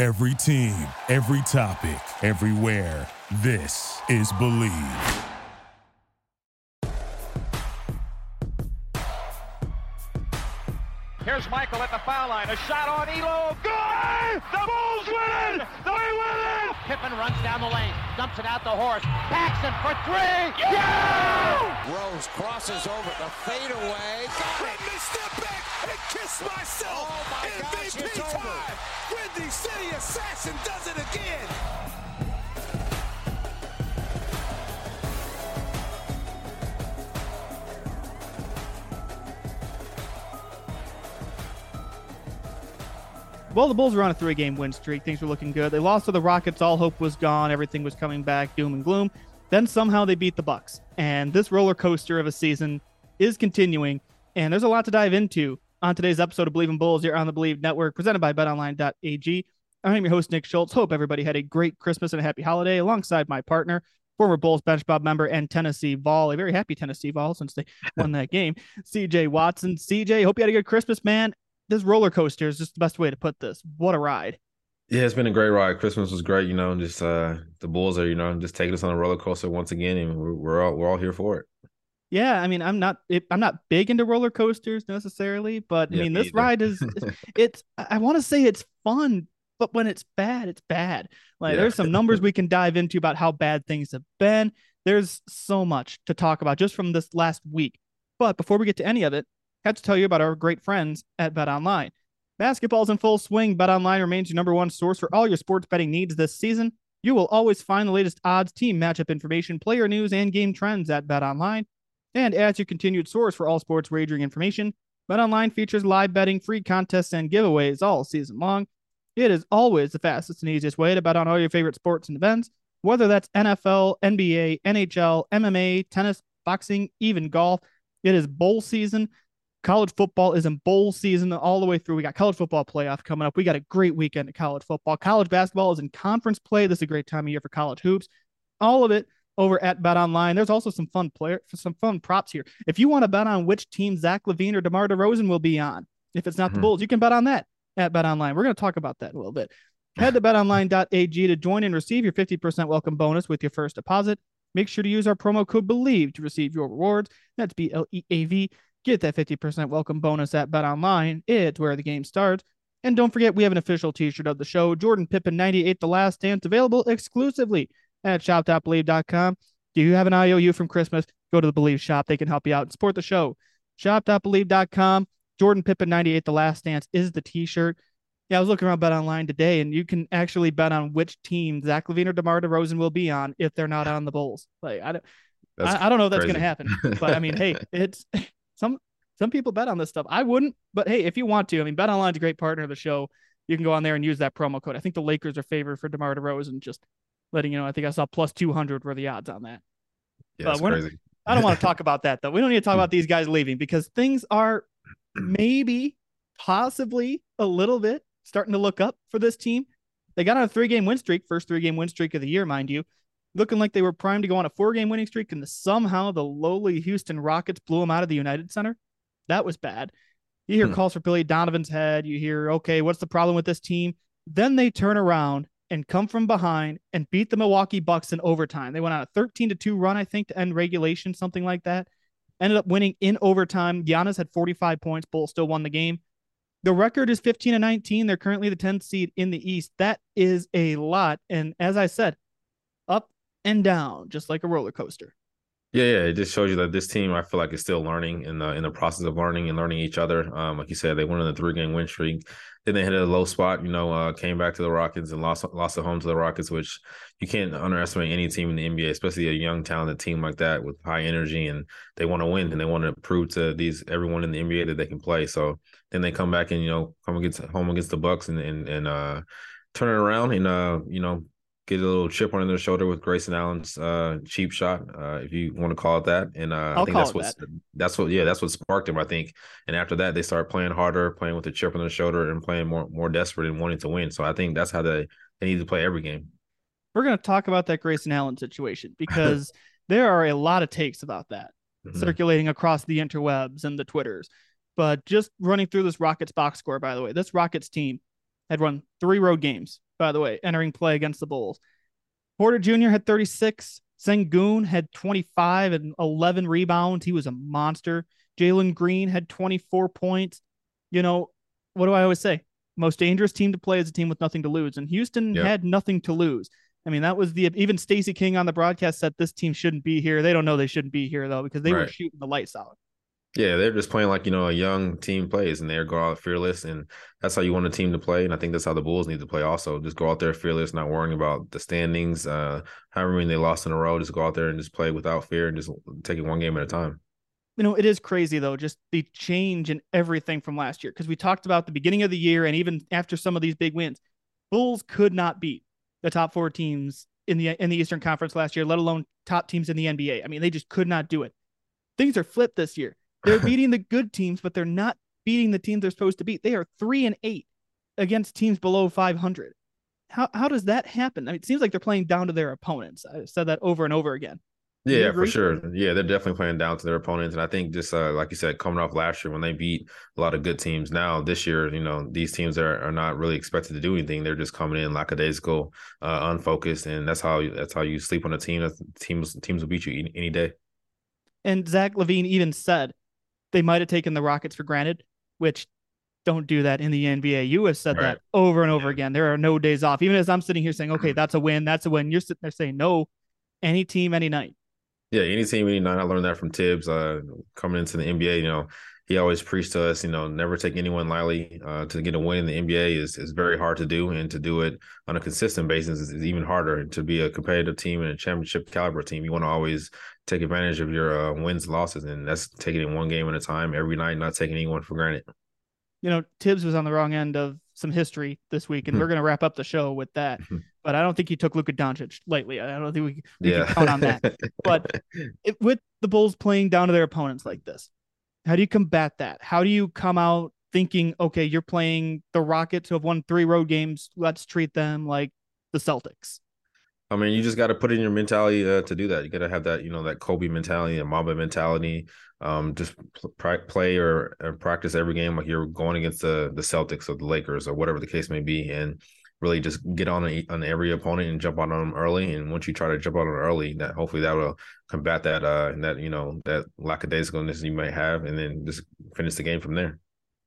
Every team, every topic, everywhere. This is Bleav. Here's Michael at the foul line. A shot on Ehlo. Good! The Bulls win it! They win it! Pippen runs down the lane, dumps it out the horse. Paxson for three. Yeah! Rose crosses over the fadeaway. Got Let kiss myself. Oh my gosh, MVP it's time. over. Windy City Assassin does it again. Well, the Bulls were on a three game win streak. Things were looking good. They lost to the Rockets. All hope was gone. Everything was coming back, doom and gloom. Then somehow they beat the Bucks. And this roller coaster of a season is continuing. And there's a lot to dive into on today's episode of Bleav in Bulls here on the Bleav Network, presented by betonline.ag. I'm your host, Nick Schultz. Hope everybody had a great Christmas and a happy holiday alongside my partner, former Bulls bench Mob member and Tennessee Vol, a very happy Tennessee Vol since they won that game. CJ Watson. CJ, hope you had a good Christmas, man. This roller coaster is just the best way to put this. What a ride. Yeah, it's been a great ride. Christmas was great. You know, and just uh the Bulls are, you know, just taking us on a roller coaster once again, and we're, we're all we're all here for it. Yeah, I mean, I'm not I'm not big into roller coasters necessarily, but I mean, me this either. ride is it's I want to say it's fun, but when it's bad, it's bad. Like Yeah. there's some numbers we can dive into about how bad things have been. There's so much to talk about just from this last week. But before we get to any of it, I have to tell you about our great friends at Bet Online. Basketball's in full swing. Bet Online remains your number one source for all your sports betting needs this season. You will always find the latest odds, team matchup information, player news, and game trends at Bet Online. And as your continued source for all sports wagering information, BetOnline features live betting, free contests, and giveaways all season long. It is always the fastest and easiest way to bet on all your favorite sports and events, whether that's NFL, NBA, NHL, MMA, tennis, boxing, even golf. It is bowl season. College football is in bowl season all the way through. We got college football playoff coming up. We got a great weekend of college football. College basketball is in conference play. This is a great time of year for college hoops. All of it over at Bet Online. There's also some fun player, some fun props here. If you want to bet on which team Zach LaVine or DeMar DeRozan will be on, if it's not the Mhm. Bulls, you can bet on that at Bet Online. We're going to talk about that in a little bit. Head to betonline.ag to join and receive your 50% welcome bonus with your first deposit. Make sure to use our promo code BLEAV to receive your rewards. That's B L E A V. Get that 50% welcome bonus at BetOnline. It's where the game starts. And don't forget, we have an official t shirt of the show Jordan Pippen 98 The Last Dance, available exclusively at shop.bleav.com. Do you have an IOU from Christmas? Go to the Bleav shop. They can help you out and support the show. Shop.bleav.com. Jordan Pippen 98 The Last Dance is the t shirt. Yeah, I was looking around Bet Online today, and you can actually bet on which team Zach LaVine or DeMar DeRozan will be on if they're not on the Bulls. Like, I don't, I, I don't know if that's going to happen, but I mean, hey, it's some some people bet on this stuff. I wouldn't, but hey, if you want to, I mean, Bet Online's a great partner of the show. You can go on there and use that promo code. I think the Lakers are favored for DeMar DeRozan. Just letting you know, I think I saw plus two hundred were the odds on that. Yeah, But crazy. I don't want to talk about that though. We don't need to talk about these guys leaving because things are maybe, possibly a little bit starting to look up for this team. They got on a three game win streak, first three game win streak of the year, mind you, looking like they were primed to go on a four game winning streak, and somehow the lowly Houston Rockets blew them out of the United Center. That was bad. You hear Hmm. calls for Billy Donovan's head. You hear, okay, what's the problem with this team? Then they turn around and come from behind and beat the Milwaukee Bucks in overtime. They went on a 13 to 2 run, I think, to end regulation, something like that. Ended up winning in overtime. Giannis had 45 points. Bulls still won the game. The record is 15 and 19. They're currently the 10th seed in the East. That is a lot. And as I said, up and down, just like a roller coaster. Yeah, yeah, it just shows you that this team, I feel like, is still learning in the in the process of learning and learning each other. Um, like you said, they went on a three game win streak. Then they hit a low spot, you know, uh, came back to the Rockets and lost lost at home to the Rockets, which you can't underestimate any team in the NBA, especially a young, talented team like that with high energy and they want to win and they want to prove to these everyone in the NBA that they can play. So then they come back and you know come against home against the Bucks and and and uh turn it around and uh, you know, get a little chip on their shoulder with Grayson Allen's uh, cheap shot, uh, if you want to call it that. And uh, I think that's what that. that's what yeah, that's what sparked him, I think. And after that, they started playing harder, playing with a chip on their shoulder, and playing more more desperate and wanting to win. So I think that's how they they need to play every game. We're gonna talk about that Grayson Allen situation because there are a lot of takes about that mm-hmm. circulating across the interwebs and the Twitters. But just running through this Rockets box score, by the way, this Rockets team had won three road games, by the way, entering play against the Bulls. Porter Jr. had 36. Sengun had 25 and 11 rebounds. He was a monster. Jalen Green had 24 points. You know, what do I always say? Most dangerous team to play is a team with nothing to lose. And Houston yep. had nothing to lose. I mean, that was the even Stacey King on the broadcast said this team shouldn't be here. They don't know they shouldn't be here though because they right. were shooting the lights out. Yeah, they're just playing like you know a young team plays, and they're go out fearless, and that's how you want a team to play. And I think that's how the Bulls need to play. Also, just go out there fearless, not worrying about the standings. Uh, however many they lost in a row, just go out there and just play without fear, and just take it one game at a time. You know, it is crazy though, just the change in everything from last year. Because we talked about the beginning of the year, and even after some of these big wins, Bulls could not beat the top four teams in the in the Eastern Conference last year, let alone top teams in the NBA. I mean, they just could not do it. Things are flipped this year. They're beating the good teams, but they're not beating the teams they're supposed to beat. They are three and eight against teams below 500. How how does that happen? I mean, it seems like they're playing down to their opponents. I said that over and over again. Yeah, for sure. Yeah, they're definitely playing down to their opponents, and I think just uh, like you said, coming off last year when they beat a lot of good teams. Now this year, you know, these teams are, are not really expected to do anything. They're just coming in lackadaisical, uh, unfocused, and that's how that's how you sleep on a team. teams teams will beat you any, any day. And Zach Levine even said they might have taken the Rockets for granted, which don't do that in the NBA. You have said right. that over and over yeah. again. There are no days off. Even as I'm sitting here saying, okay, that's a win, that's a win. You're sitting there saying, no, any team, any night. Yeah, any team, any night. I learned that from Thibs uh, coming into the NBA. You know, he always preached to us, you know, never take anyone lightly. Uh, to get a win in the NBA is is very hard to do, and to do it on a consistent basis is, is even harder. To be a competitive team and a championship caliber team, you want to always take advantage of your uh, wins, losses, and that's taking it one game at a time every night, not taking anyone for granted. You know, Thibs was on the wrong end of some history this week, and we're going to wrap up the show with that. but I don't think he took Luka Doncic lightly. I don't think we, we yeah. can count on that. but it, with the Bulls playing down to their opponents like this, how do you combat that? How do you come out thinking, okay, you're playing the Rockets who have won three road games. Let's treat them like the Celtics. I mean, you just got to put in your mentality uh, to do that. You got to have that, you know, that Kobe mentality and Mamba mentality. Um, just pl- play or, or, practice every game like you're going against the the Celtics or the Lakers or whatever the case may be, and really just get on a, on every opponent and jump on them early. And once you try to jump on them early, that hopefully that will combat that uh that you know that lackadaisicalness you might have, and then just finish the game from there.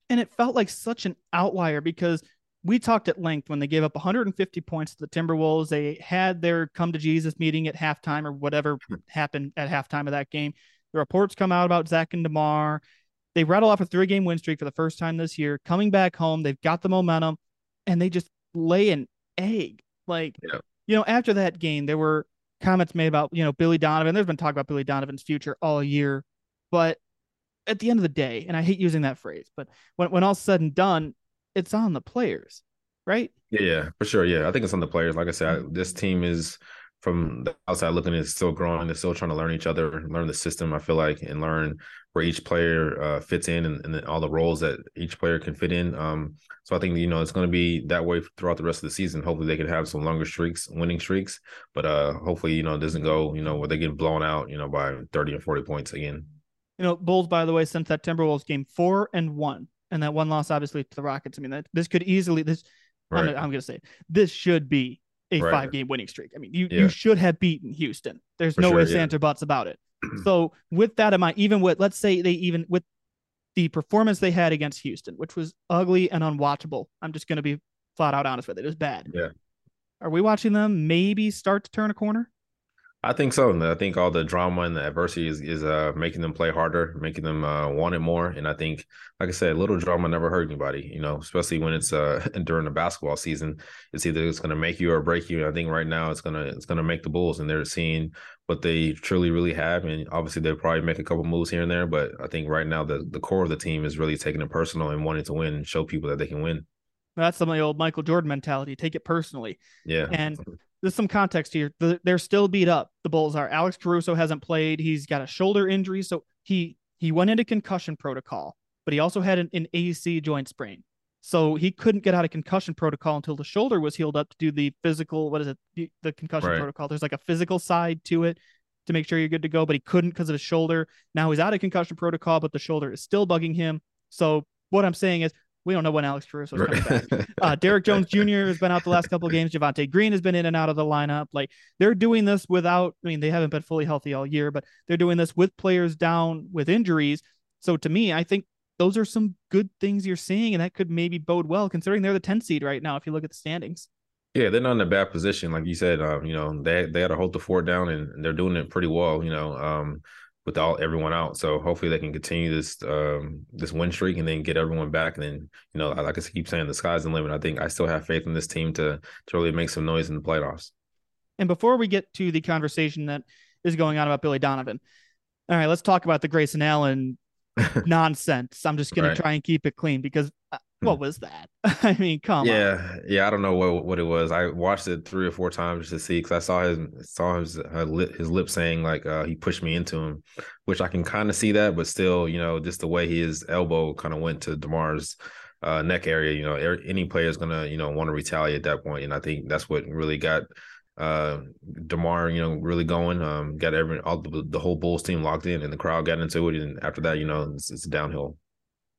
And it felt like such an outlier because we talked at length when they gave up 150 points to the Timberwolves. They had their come to Jesus meeting at halftime or whatever hmm. happened at halftime of that game. The reports come out about Zach and DeMar. They rattle off a three game win streak for the first time this year. Coming back home, they've got the momentum and they just lay an egg. Like, yeah. you know, after that game, there were comments made about, you know, Billy Donovan. There's been talk about Billy Donovan's future all year. But at the end of the day, and I hate using that phrase, but when, when all's said and done, it's on the players, right? Yeah, for sure. Yeah, I think it's on the players. Like I said, this team is from the outside looking is still growing. They're still trying to learn each other, learn the system. I feel like, and learn where each player uh, fits in and, and, all the roles that each player can fit in. Um, so I think you know it's going to be that way throughout the rest of the season. Hopefully, they can have some longer streaks, winning streaks, but uh, hopefully, you know, it doesn't go you know where they get blown out, you know, by thirty and forty points again. You know, Bulls, by the way, since that Timberwolves game, four and one, and that one loss obviously to the Rockets. I mean, that this could easily this. Right. I'm, I'm going to say this should be a right. five game winning streak. I mean, you, yeah. you should have beaten Houston. There's For no sure, ifs, yeah. ands, or buts about it. So with that in mind, even with let's say they even with the performance they had against Houston, which was ugly and unwatchable. I'm just going to be flat out honest with it. It was bad. Yeah. Are we watching them maybe start to turn a corner? I think so. I think all the drama and the adversity is, is uh, making them play harder, making them uh, want it more. And I think, like I said, little drama never hurt anybody, you know, especially when it's uh, during the basketball season. It's either it's going to make you or break you. I think right now it's going to it's going to make the Bulls and they're seeing what they truly, really have. And obviously they'll probably make a couple moves here and there. But I think right now the, the core of the team is really taking it personal and wanting to win and show people that they can win. That's some of the old Michael Jordan mentality. Take it personally. Yeah. And there's some context here. They're still beat up. The Bulls are. Alex Caruso hasn't played. He's got a shoulder injury, so he he went into concussion protocol, but he also had an, an AC joint sprain. So he couldn't get out of concussion protocol until the shoulder was healed up to do the physical. What is it? The, the concussion right. protocol. There's like a physical side to it to make sure you're good to go, but he couldn't because of his shoulder. Now he's out of concussion protocol, but the shoulder is still bugging him. So what I'm saying is we don't know when Alex Caruso is coming back. Uh, Derrick Jones Jr. has been out the last couple of games. Javonte Green has been in and out of the lineup. Like they're doing this without, I mean, they haven't been fully healthy all year, but they're doing this with players down with injuries. So to me, I think those are some good things you're seeing, and that could maybe bode well considering they're the 10 seed right now if you look at the standings. Yeah, they're not in a bad position, like you said. Um, you know, they they got to hold the fort down, and they're doing it pretty well. You know, um, with all everyone out. So hopefully they can continue this um, this win streak and then get everyone back. And then you know, like I keep saying, the sky's the limit. I think I still have faith in this team to to really make some noise in the playoffs. And before we get to the conversation that is going on about Billy Donovan, all right, let's talk about the Grayson Allen nonsense. I'm just gonna try and keep it clean because uh, what was that? I mean, come yeah, on. Yeah, I don't know what what it was. I watched it three or four times to see because I saw his saw his his lip saying like uh, he pushed me into him, which I can kind of see that, but still, you know, just the way his elbow kind of went to Demar's uh, neck area. You know, any player is gonna you know want to retaliate at that point, and I think that's what really got uh Demar, you know, really going. Um, got every all the, the whole Bulls team locked in, and the crowd got into it, and after that, you know, it's, it's downhill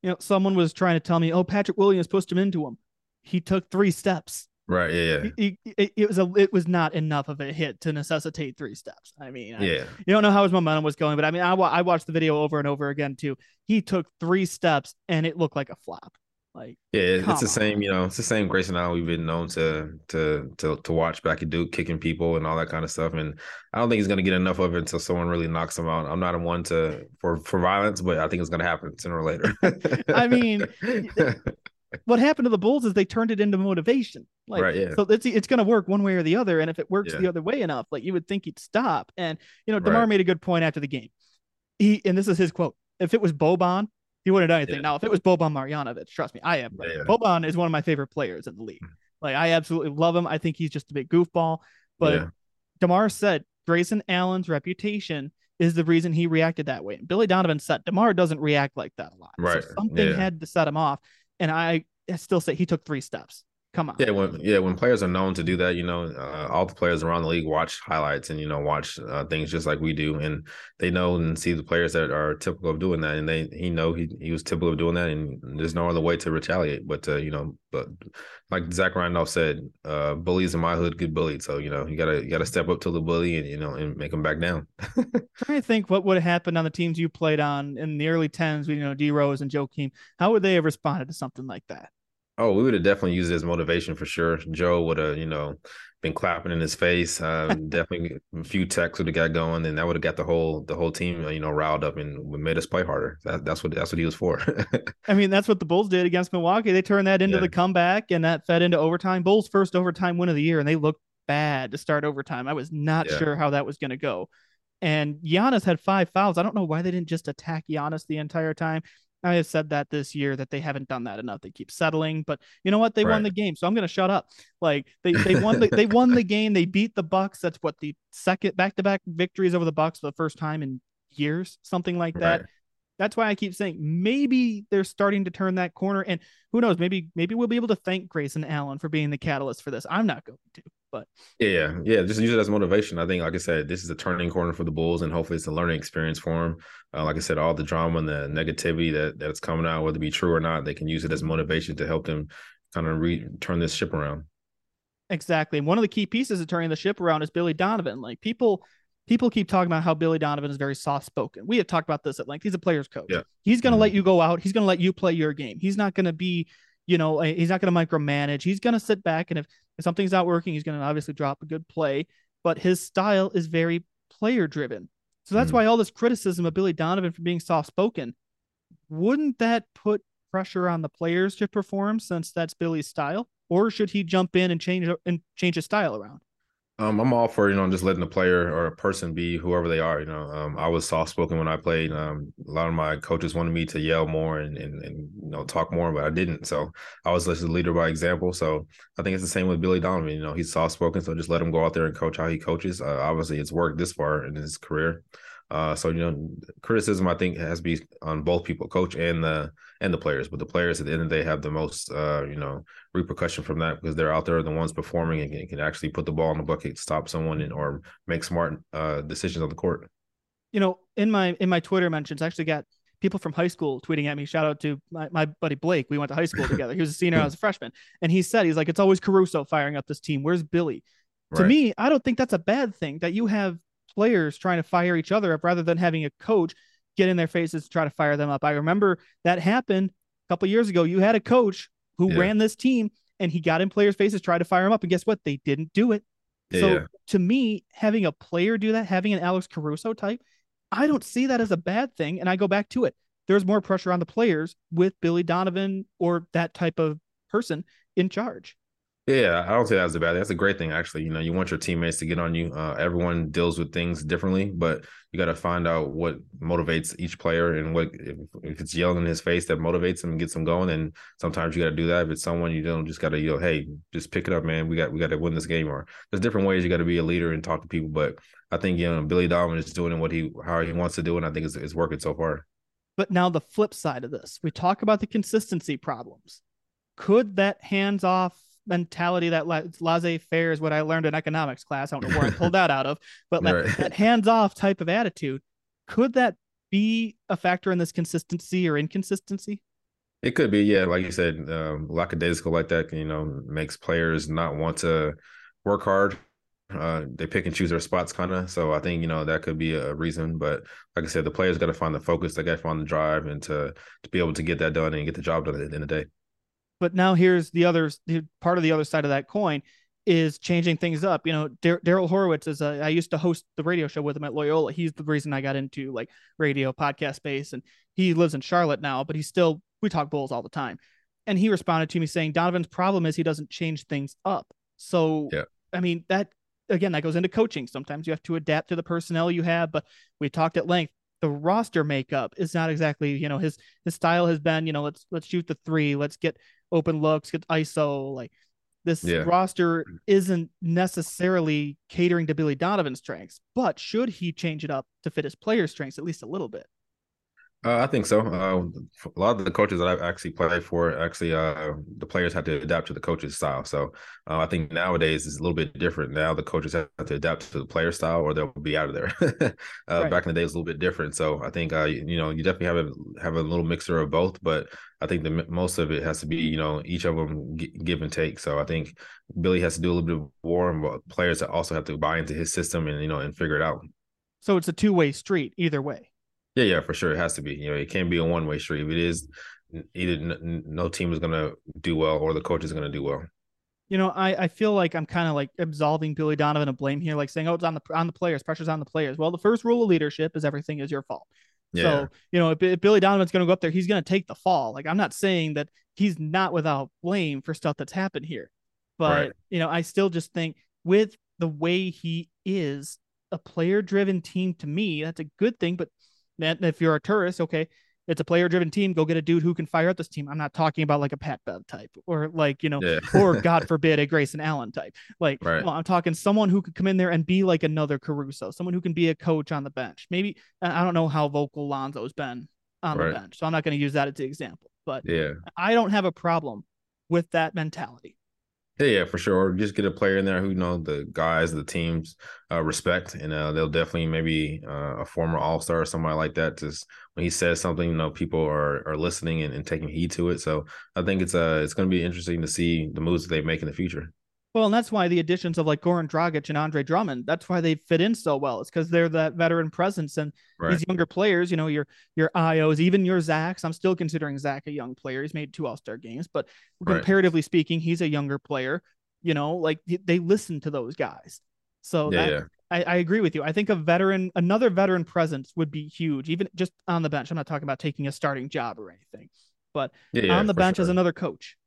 you know, someone was trying to tell me, oh, Patrick Williams pushed him into him. He took three steps. Right. Yeah. Yeah. He, he, it, it, was a. It was not enough of a hit to necessitate three steps. I mean, yeah. I, you don't know how his momentum was going, but I mean, I, I watched the video over and over again too. He took three steps and it looked like a flop. Like yeah, it's the same. You know, it's the same Grayson Allen we've been known to to to to watch back at Duke, kicking people and all that kind of stuff. And I don't think he's going to get enough of it until someone really knocks him out. I'm not a one to for for violence, but I think it's going to happen sooner or later. I mean, what happened to the Bulls is they turned it into motivation. Like, right, yeah. so it's it's going to work one way or the other. And if it works yeah. the other way enough, like you would think he'd stop. And you know, Demar right. made a good point after the game. He and this is his quote: "If it was Boban, he wouldn't have done anything. Yeah. Now, if it was Boban Marjanovic, trust me, I am. Yeah, Boban is one of my favorite players in the league. Like I absolutely love him. I think he's just a big goofball. But. Demar said Grayson Allen's reputation is the reason he reacted that way. And Billy Donovan said Demar doesn't react like that a lot. Right. So something had to set him off. And I still say he took three steps. Come on. Yeah, when yeah, when players are known to do that, you know, uh, all the players around the league watch highlights and you know watch uh, things just like we do, and they know and see the players that are typical of doing that, and they he know he he was typical of doing that, and there's no other way to retaliate but to you know, but like Zach Randolph said, uh, bullies in my hood get bullied, so you know you gotta you gotta step up to the bully and you know and make them back down. trying to think what would have happened on the teams you played on in the early tens, you know, D Rose and Joakim. How would they have responded to something like that? Oh, we would have definitely used it as motivation for sure. Joe would have, you know, been clapping in his face. Um, definitely a few texts would have got going, and that would have got the whole the whole team, you know, riled up and made us play harder. That, that's what that's what he was for. I mean, that's what the Bulls did against Milwaukee. They turned that into yeah. the comeback, and that fed into overtime. Bulls' first overtime win of the year, and they looked bad to start overtime. I was not yeah. sure how that was going to go. And Giannis had five fouls. I don't know why they didn't just attack Giannis the entire time. I have said that this year that they haven't done that enough. They keep settling, but you know what? They right. won the game, so I'm gonna shut up. Like they they won the they won the game. They beat the Bucks. That's what the second back to back victories over the Bucks for the first time in years, something like that. Right. That's why I keep saying maybe they're starting to turn that corner, and who knows? Maybe maybe we'll be able to thank Grayson Allen for being the catalyst for this. I'm not going to. But yeah, yeah, just use it as motivation. I think, like I said, this is a turning corner for the Bulls, and hopefully, it's a learning experience for them. Uh, like I said, all the drama and the negativity that that's coming out, whether it be true or not, they can use it as motivation to help them kind of re- turn this ship around. Exactly. And one of the key pieces of turning the ship around is Billy Donovan. Like people, people keep talking about how Billy Donovan is very soft spoken. We have talked about this at length. He's a player's coach. Yeah. He's going to mm-hmm. let you go out. He's going to let you play your game. He's not going to be you know, he's not going to micromanage. He's going to sit back and if, if something's not working, he's going to obviously drop a good play. But his style is very player driven. So that's mm. why all this criticism of Billy Donovan for being soft spoken, wouldn't that put pressure on the players to perform since that's Billy's style? Or should he jump in and change and change his style around? Um, I'm all for you know just letting the player or a person be whoever they are. You know, um, I was soft spoken when I played. Um, a lot of my coaches wanted me to yell more and, and and you know talk more, but I didn't. So I was just a leader by example. So I think it's the same with Billy Donovan. You know, he's soft spoken, so just let him go out there and coach how he coaches. Uh, obviously, it's worked this far in his career. Uh, so you know, criticism I think has to be on both people, coach and the and the players. But the players at the end of the day have the most uh, you know repercussion from that because they're out there the ones performing and can, can actually put the ball in the bucket, stop someone, and, or make smart uh, decisions on the court. You know, in my in my Twitter mentions, I actually got people from high school tweeting at me. Shout out to my, my buddy Blake. We went to high school together. He was a senior, I was a freshman, and he said he's like, it's always Caruso firing up this team. Where's Billy? Right. To me, I don't think that's a bad thing that you have players trying to fire each other up rather than having a coach get in their faces to try to fire them up. I remember that happened a couple years ago. You had a coach who yeah. ran this team and he got in players' faces, tried to fire them up, and guess what? They didn't do it. Yeah. So to me, having a player do that, having an Alex Caruso type, I don't see that as a bad thing. And I go back to it. There's more pressure on the players with Billy Donovan or that type of person in charge. Yeah, I don't say that's a bad. Thing. That's a great thing, actually. You know, you want your teammates to get on you. Uh, everyone deals with things differently, but you got to find out what motivates each player and what if, if, it's yelling in his face that motivates him and gets him going. And sometimes you got to do that. If it's someone you don't, just got to yell, "Hey, just pick it up, man. We got we got to win this game." Or there's different ways you got to be a leader and talk to people. But I think you know Billy Donovan is doing what he how he wants to do, and I think it's, it's working so far. But now the flip side of this, we talk about the consistency problems. Could that hands off mentality that laissez faire is what I learned in economics class. I don't know where I pulled that out of, but right. that, that hands off type of attitude, could that be a factor in this consistency or inconsistency? It could be, yeah. Like you said, um, lackadaisical like that, you know, makes players not want to work hard. Uh, they pick and choose their spots, kind of. So I think you know that could be a reason. But like I said, the players got to find the focus, they got to find the drive, and to to be able to get that done and get the job done at the end of the day. But now here's the other part of the other side of that coin is changing things up. You know, Daryl Horowitz is a, I used to host the radio show with him at Loyola. He's the reason I got into like radio podcast space and he lives in Charlotte now, but he's still, we talk Bulls all the time. And he responded to me saying Donovan's problem is he doesn't change things up. So, yeah. I mean, that again, that goes into coaching. Sometimes you have to adapt to the personnel you have, but we talked at length the roster makeup is not exactly you know his his style has been you know let's let's shoot the three let's get open looks get iso like this yeah. roster isn't necessarily catering to Billy Donovan's strengths, but should he change it up to fit his player strengths at least a little bit? Uh, I think so. Uh, a lot of the coaches that I've actually played for, actually, uh, the players have to adapt to the coach's style. So uh, I think nowadays it's a little bit different. Now the coaches have to adapt to the player style, or they'll be out of there. Uh, right. Back in the day, it's a little bit different. So I think uh, you know you definitely have a have a little mixture of both, but I think the most of it has to be you know each of them give and take. So I think Billy has to do a little bit of war, but players also have to buy into his system and you know and figure it out. So it's a two way street either way. Yeah, yeah, for sure. It has to be. You know, it can't be a one way street. If it is, either no team is going to do well or the coach is going to do well. You know, I, I feel like I'm kind of like absolving Billy Donovan of blame here, like saying, "Oh, it's on the on the players. Pressure's on the players." Well, the first rule of leadership is everything is your fault. Yeah. So you know, if, if Billy Donovan's going to go up there, he's going to take the fall. Like I'm not saying that he's not without blame for stuff that's happened here, but right. you know, I still just think with the way he is a player-driven team, to me, that's a good thing. But if you're Arturas, okay, it's a player driven team. Go get a dude who can fire up this team. I'm not talking about like a Pat Bev type or like, you know, yeah. or God forbid a Grayson Allen type. Like, right. no, I'm talking someone who could come in there and be like another Caruso, someone who can be a coach on the bench. Maybe I don't know how vocal Lonzo's been on right. the bench, so I'm not going to use that as the example. But yeah, I don't have a problem with that mentality. Yeah, yeah, for sure. Or just get a player in there who you know the guys, the teams uh, respect, and uh, they'll definitely maybe uh, a former All Star or somebody like that. Just when he says something, you know, people are are listening and, and taking heed to it. So I think it's uh it's going to be interesting to see the moves that they make in the future. Well, and that's why the additions of like Goran Dragic and Andre Drummond, that's why they fit in so well. It's because they're that veteran presence and right. these younger players, you know, your your Ayos, even your Zachs. I'm still considering Zach a young player. He's made two All-Star games, but right. comparatively speaking, he's a younger player. You know, like they listen to those guys. So yeah, that, yeah. I, I agree with you. I think a veteran, another veteran presence would be huge, even just on the bench. I'm not talking about taking a starting job or anything, but yeah, on the bench sure. as another coach.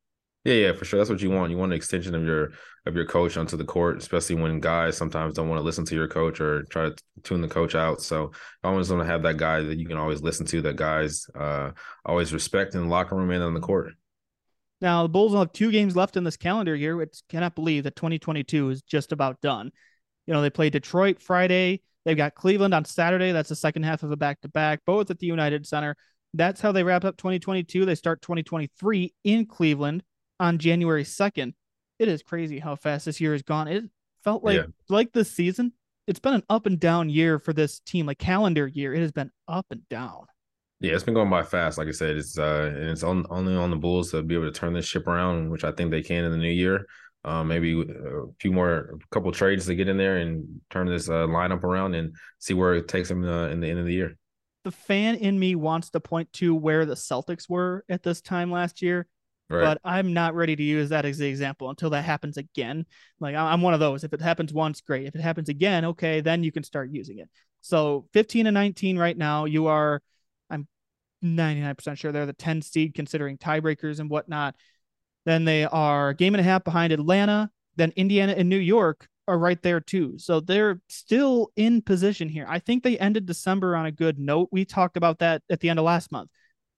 Yeah, yeah, for sure. That's what you want. You want an extension of your of your coach onto the court, especially when guys sometimes don't want to listen to your coach or try to tune the coach out. So I always want to have that guy that you can always listen to, that guys uh, always respect in the locker room and on the court. Now the Bulls will have two games left in this calendar year, which cannot believe that 2022 is just about done. You know, they play Detroit Friday. They've got Cleveland on Saturday. That's the second half of a back to back, both at the United Center. That's how they wrap up 2022. They start 2023 in Cleveland on January 2nd. It is crazy how fast this year has gone. It felt like Yeah. like this season. It's been an up and down year for this team, like calendar year. It has been up and down. Yeah, it's been going by fast. Like I said, it's uh, and it's on, only on the Bulls to be able to turn this ship around, which I think they can in the new year. Um, maybe a few more, a couple trades to get in there and turn this uh, lineup around and see where it takes them uh, in the end of the year. The fan in me wants to point to where the Celtics were at this time last year, Right. but I'm not ready to use that as the example until that happens again. Like I'm one of those. If it happens once, great. If it happens again, okay, then you can start using it. So 15 and 19 right now, you are, I'm 99% sure they're the 10 seed considering tiebreakers and whatnot. Then they are game and a half behind Atlanta. Then Indiana and New York are right there too. So they're still in position here. I think they ended December on a good note. We talked about that at the end of last month.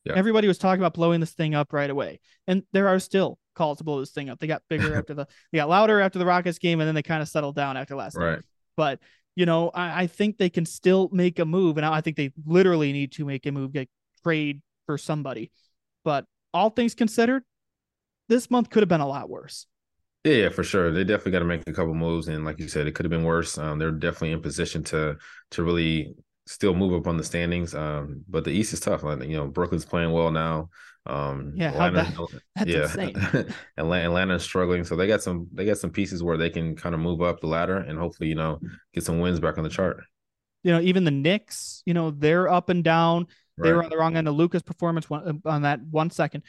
Yeah. Everybody was talking about blowing this thing up right away. And there are still calls to blow this thing up. They got bigger after the they got louder after the Rockets game, and then they kind of settled down after last night. But you know, I, I think they can still make a move, and I think they literally need to make a move, get trade for somebody. But all things considered, this month could have been a lot worse. Yeah, yeah, for sure. They definitely got to make a couple moves, and like you said, it could have been worse. Um, they're definitely in position to to really still move up on the standings. Um, but the East is tough. Like, you know, Brooklyn's playing well now. Um, Yeah, how Atlanta, That's yeah, insane. Atlanta, Atlanta's struggling, so they got some they got some pieces where they can kind of move up the ladder and hopefully, you know, get some wins back on the chart. You know, even the Knicks, you know, they're up and down. They were on the wrong end of Luka's performance one, on that one second.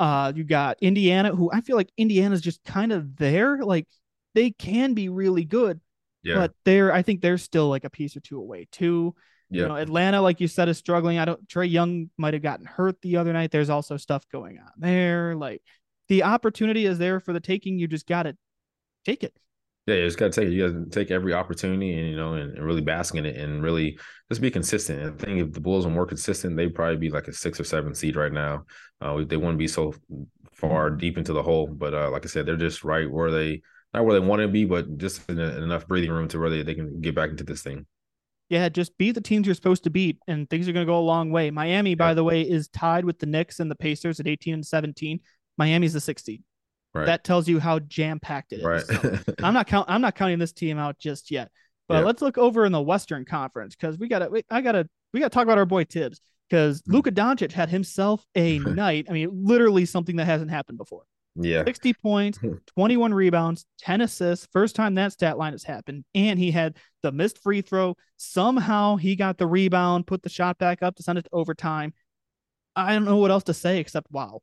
Uh, you got Indiana, who I feel like Indiana's just kind of there. Like they can be really good, yeah, but they're I think they're still like a piece or two away too. Yeah, You know, Atlanta, like you said, is struggling. I don't. Trae Young might have gotten hurt the other night. There's also stuff going on there. Like the opportunity is there for the taking. You just got to take it. Yeah, you just gotta take it. You gotta take every opportunity and you know, and, and really bask in it and really just be consistent. And I think if the Bulls were more consistent, they'd probably be like a six or seven seed right now. Uh, they wouldn't be so far deep into the hole. But uh, like I said, they're just right where they not where they want to be, but just in, a, in enough breathing room to where they, they can get back into this thing. Yeah, just beat the teams you're supposed to beat, and things are going to go a long way. Miami, by the way, is tied with the Knicks and the Pacers at 18 and 17. Miami's the 16. Right. That tells you how jam packed it is. right. So, I'm not count. I'm not counting this team out just yet. But Yeah. let's look over in the Western Conference because we got to. I got to. We got to talk about our boy Thibs because Hmm. Luka Doncic had himself a night. I mean, literally something that hasn't happened before. Yeah. 60 points, 21 rebounds, 10 assists. First time that stat line has happened. And he had the missed free throw. Somehow he got the rebound, put the shot back up to send it to overtime. I don't know what else to say except wow.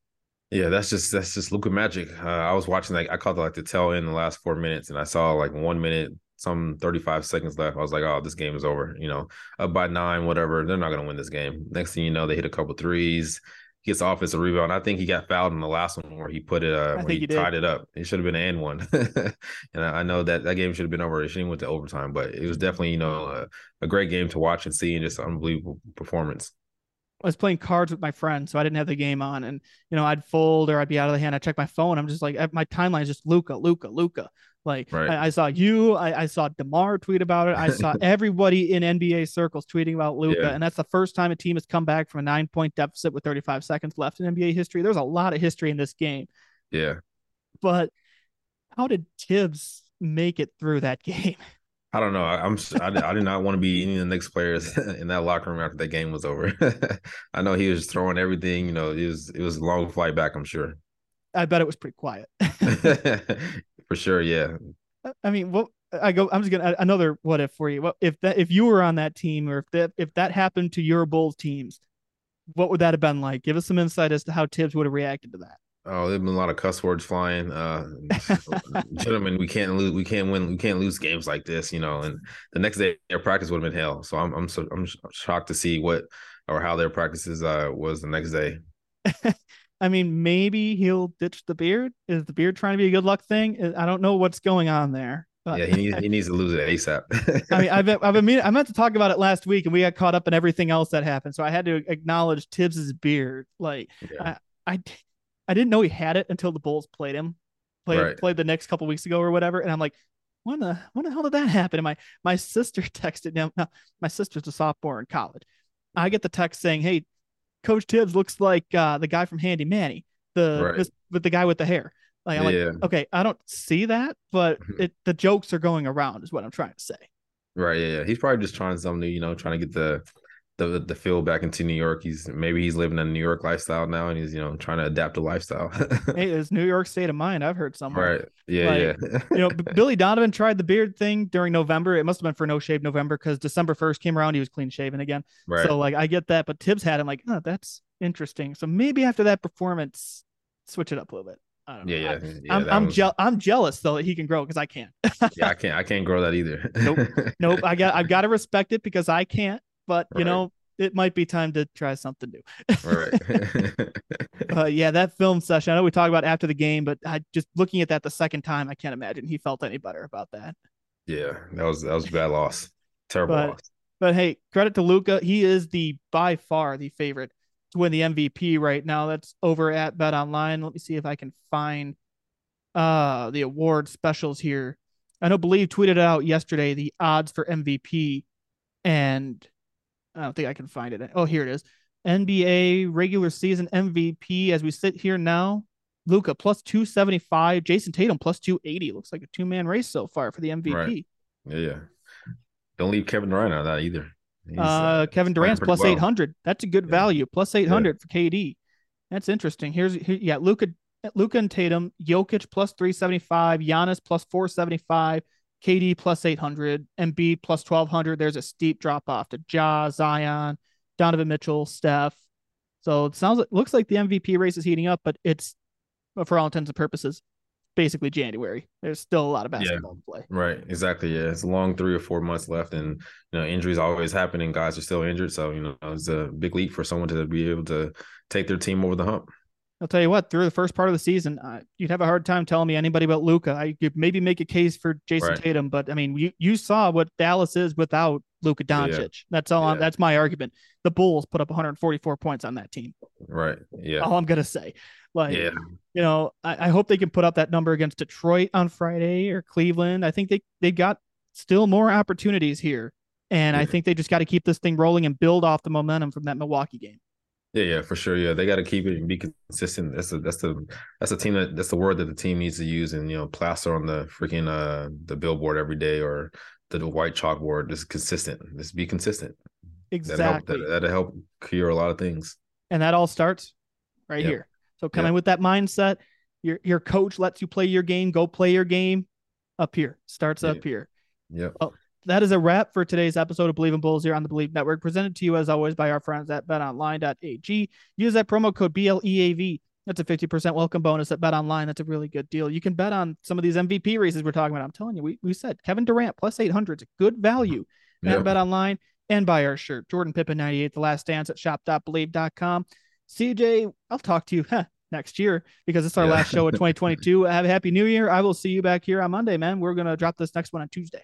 Yeah, that's just that's just Luka magic. Uh, I was watching like I caught like the tail end the last four minutes, and I saw like one minute, some thirty five seconds left. I was like, oh, this game is over. You know, up by nine, whatever. They're not gonna win this game. Next thing you know, they hit a couple threes. Gets the offensive rebound. I think he got fouled in the last one where he put it. Uh, where he, he tied it up. It should have been an and one. and I, I know that that game should have been over. It should have went to overtime, but it was definitely you know a, a great game to watch and see, and just unbelievable performance. I was playing cards with my friend, so I didn't have the game on, and you know I'd fold or I'd be out of the hand. I check my phone. I'm just like my timeline is just Luka, Luka, Luka. Like Right. I, I saw you, I, I saw Demar tweet about it. I saw everybody in NBA circles tweeting about Luka, Yeah. and that's the first time a team has come back from a nine point deficit with 35 seconds left in NBA history. There's a lot of history in this game, Yeah. but how did Thibs make it through that game? I don't know. I, I'm I, did- I did not want to be any of the Knicks players in that locker room after that game was over. I know he was throwing everything. You know, it was it was a long flight back. I'm sure. I bet it was pretty quiet. For sure. Yeah. I mean, what I go, I'm just gonna another what if for you. What if that if you were on that team or if that if that happened to your Bulls teams, what would that have been like? Give us some insight as to how Thibs would have reacted to that. Oh, there've been a lot of cuss words flying. Uh, gentlemen, we can't lose. We can't win. We can't lose games like this. You know. And the next day, their practice would have been hell. So I'm I'm so I'm shocked to see what or how their practices uh was the next day. I mean, maybe he'll ditch the beard. Is the beard trying to be a good luck thing? I don't know what's going on there. But, yeah, he needs, he needs to lose it ASAP. I mean, I've, I've been, I meant to talk about it last week, and we got caught up in everything else that happened. So I had to acknowledge Thibs's beard. Like, yeah. I, I, I didn't know he had it until the Bulls played him, played right. played the next couple weeks ago or whatever, and I'm like, when the when the hell did that happen? And my my sister texted him. Now, my sister's a sophomore in college. I get the text saying, "Hey, Coach Thibs looks like uh, the guy from Handy Manny, the right. this, with the guy with the hair." Like, I'm yeah. like, okay, I don't see that, but mm-hmm. it, the jokes are going around, is what I'm trying to say. Right. Yeah. yeah. He's probably just trying something new, you know, trying to get the the the feel back into New York. He's maybe he's living a New York lifestyle now, and he's you know trying to adapt a lifestyle. hey, it's New York state of mind. I've heard somewhere. Right. Yeah. Like, yeah. you know, Billy Donovan tried the beard thing during November. It must have been for no shave November because December first came around, he was clean shaven again. Right. So like I get that, but Thibs had him like, oh, that's interesting. So maybe after that performance, switch it up a little bit. I don't know. Yeah, yeah. yeah I'm I'm, je- I'm jealous though that he can grow because I can't. yeah, I can't. I can't grow that either. nope. Nope. I got I've got to respect it because I can't. But you right. know, it might be time to try something new. All right. uh, yeah, that film session. I know we talked about after the game, but I just looking at that the second time, I can't imagine he felt any better about that. Yeah, that was that was a bad loss. Terrible but, loss. But hey, credit to Luka. He is the by far the favorite to win the MVP right now. That's over at Bet Online. Let me see if I can find uh the award specials here. I know Bleav tweeted out yesterday the odds for MVP and I don't think I can find it. Oh, here it is. NBA regular season MVP as we sit here now. Luka plus 275, Jayson Tatum plus 280. Looks like a two man race so far for the MVP. Right. Yeah, yeah. Don't leave Kevin Durant out of that either. Uh, uh, Kevin Durant's plus well. 800. That's a good yeah. value. Plus 800 yeah. for KD. That's interesting. Here's here, yeah, Luka Luka and Tatum, Jokic plus 375, Giannis plus 475, KD plus 800, Embiid plus 1200. There's a steep drop off to Ja, Zion, Donovan Mitchell, Steph. So it sounds like looks like the MVP race is heating up, but it's for all intents and purposes basically January. There's still a lot of basketball yeah, to play. Right. Exactly. Yeah. It's a long three or four months left. And, you know, injuries always happen and guys are still injured. So, you know, it's a big leap for someone to be able to take their team over the hump. I'll tell you what, through the first part of the season, uh, you'd have a hard time telling me anybody about Luka. I could maybe make a case for Jayson right. Tatum, but I mean, you, you saw what Dallas is without Luka Doncic. Yeah. That's all. Yeah. that's my argument. The Bulls put up 144 points on that team. Right. Yeah. All I'm gonna say. Like, yeah. you know, I, I hope they can put up that number against Detroit on Friday or Cleveland. I think they they got still more opportunities here, and. I think they just got to keep this thing rolling and build off the momentum from that Milwaukee game. Yeah, yeah, for sure. Yeah, they got to keep it and be consistent. That's the that's the that's the team that that's the word that the team needs to use and you know plaster on the freaking uh the billboard every day or the, the white chalkboard. Just consistent. Just be consistent. Exactly. That'll help, that, help cure a lot of things. And that all starts right yep. here. So come yep. in with that mindset. Your your coach lets you play your game. Go play your game. Up here starts up here. Yeah. Oh, that is a wrap for today's episode of Bleav in Bulls here on the Bleav Network, presented to you as always by our friends at betonline.ag. Use that promo code BLEAV. That's a 50% welcome bonus at BetOnline. That's a really good deal. You can bet on some of these MVP races we're talking about. I'm telling you, we, we said Kevin Durant plus 800 is a good value at Bet Online and buy our shirt. Jordan Pippen 98, The Last Dance at shop.bleav.com. CJ, I'll talk to you huh, next year because it's our yeah. last show of 2022. Have a happy new year. I will see you back here on Monday, man. We're going to drop this next one on Tuesday.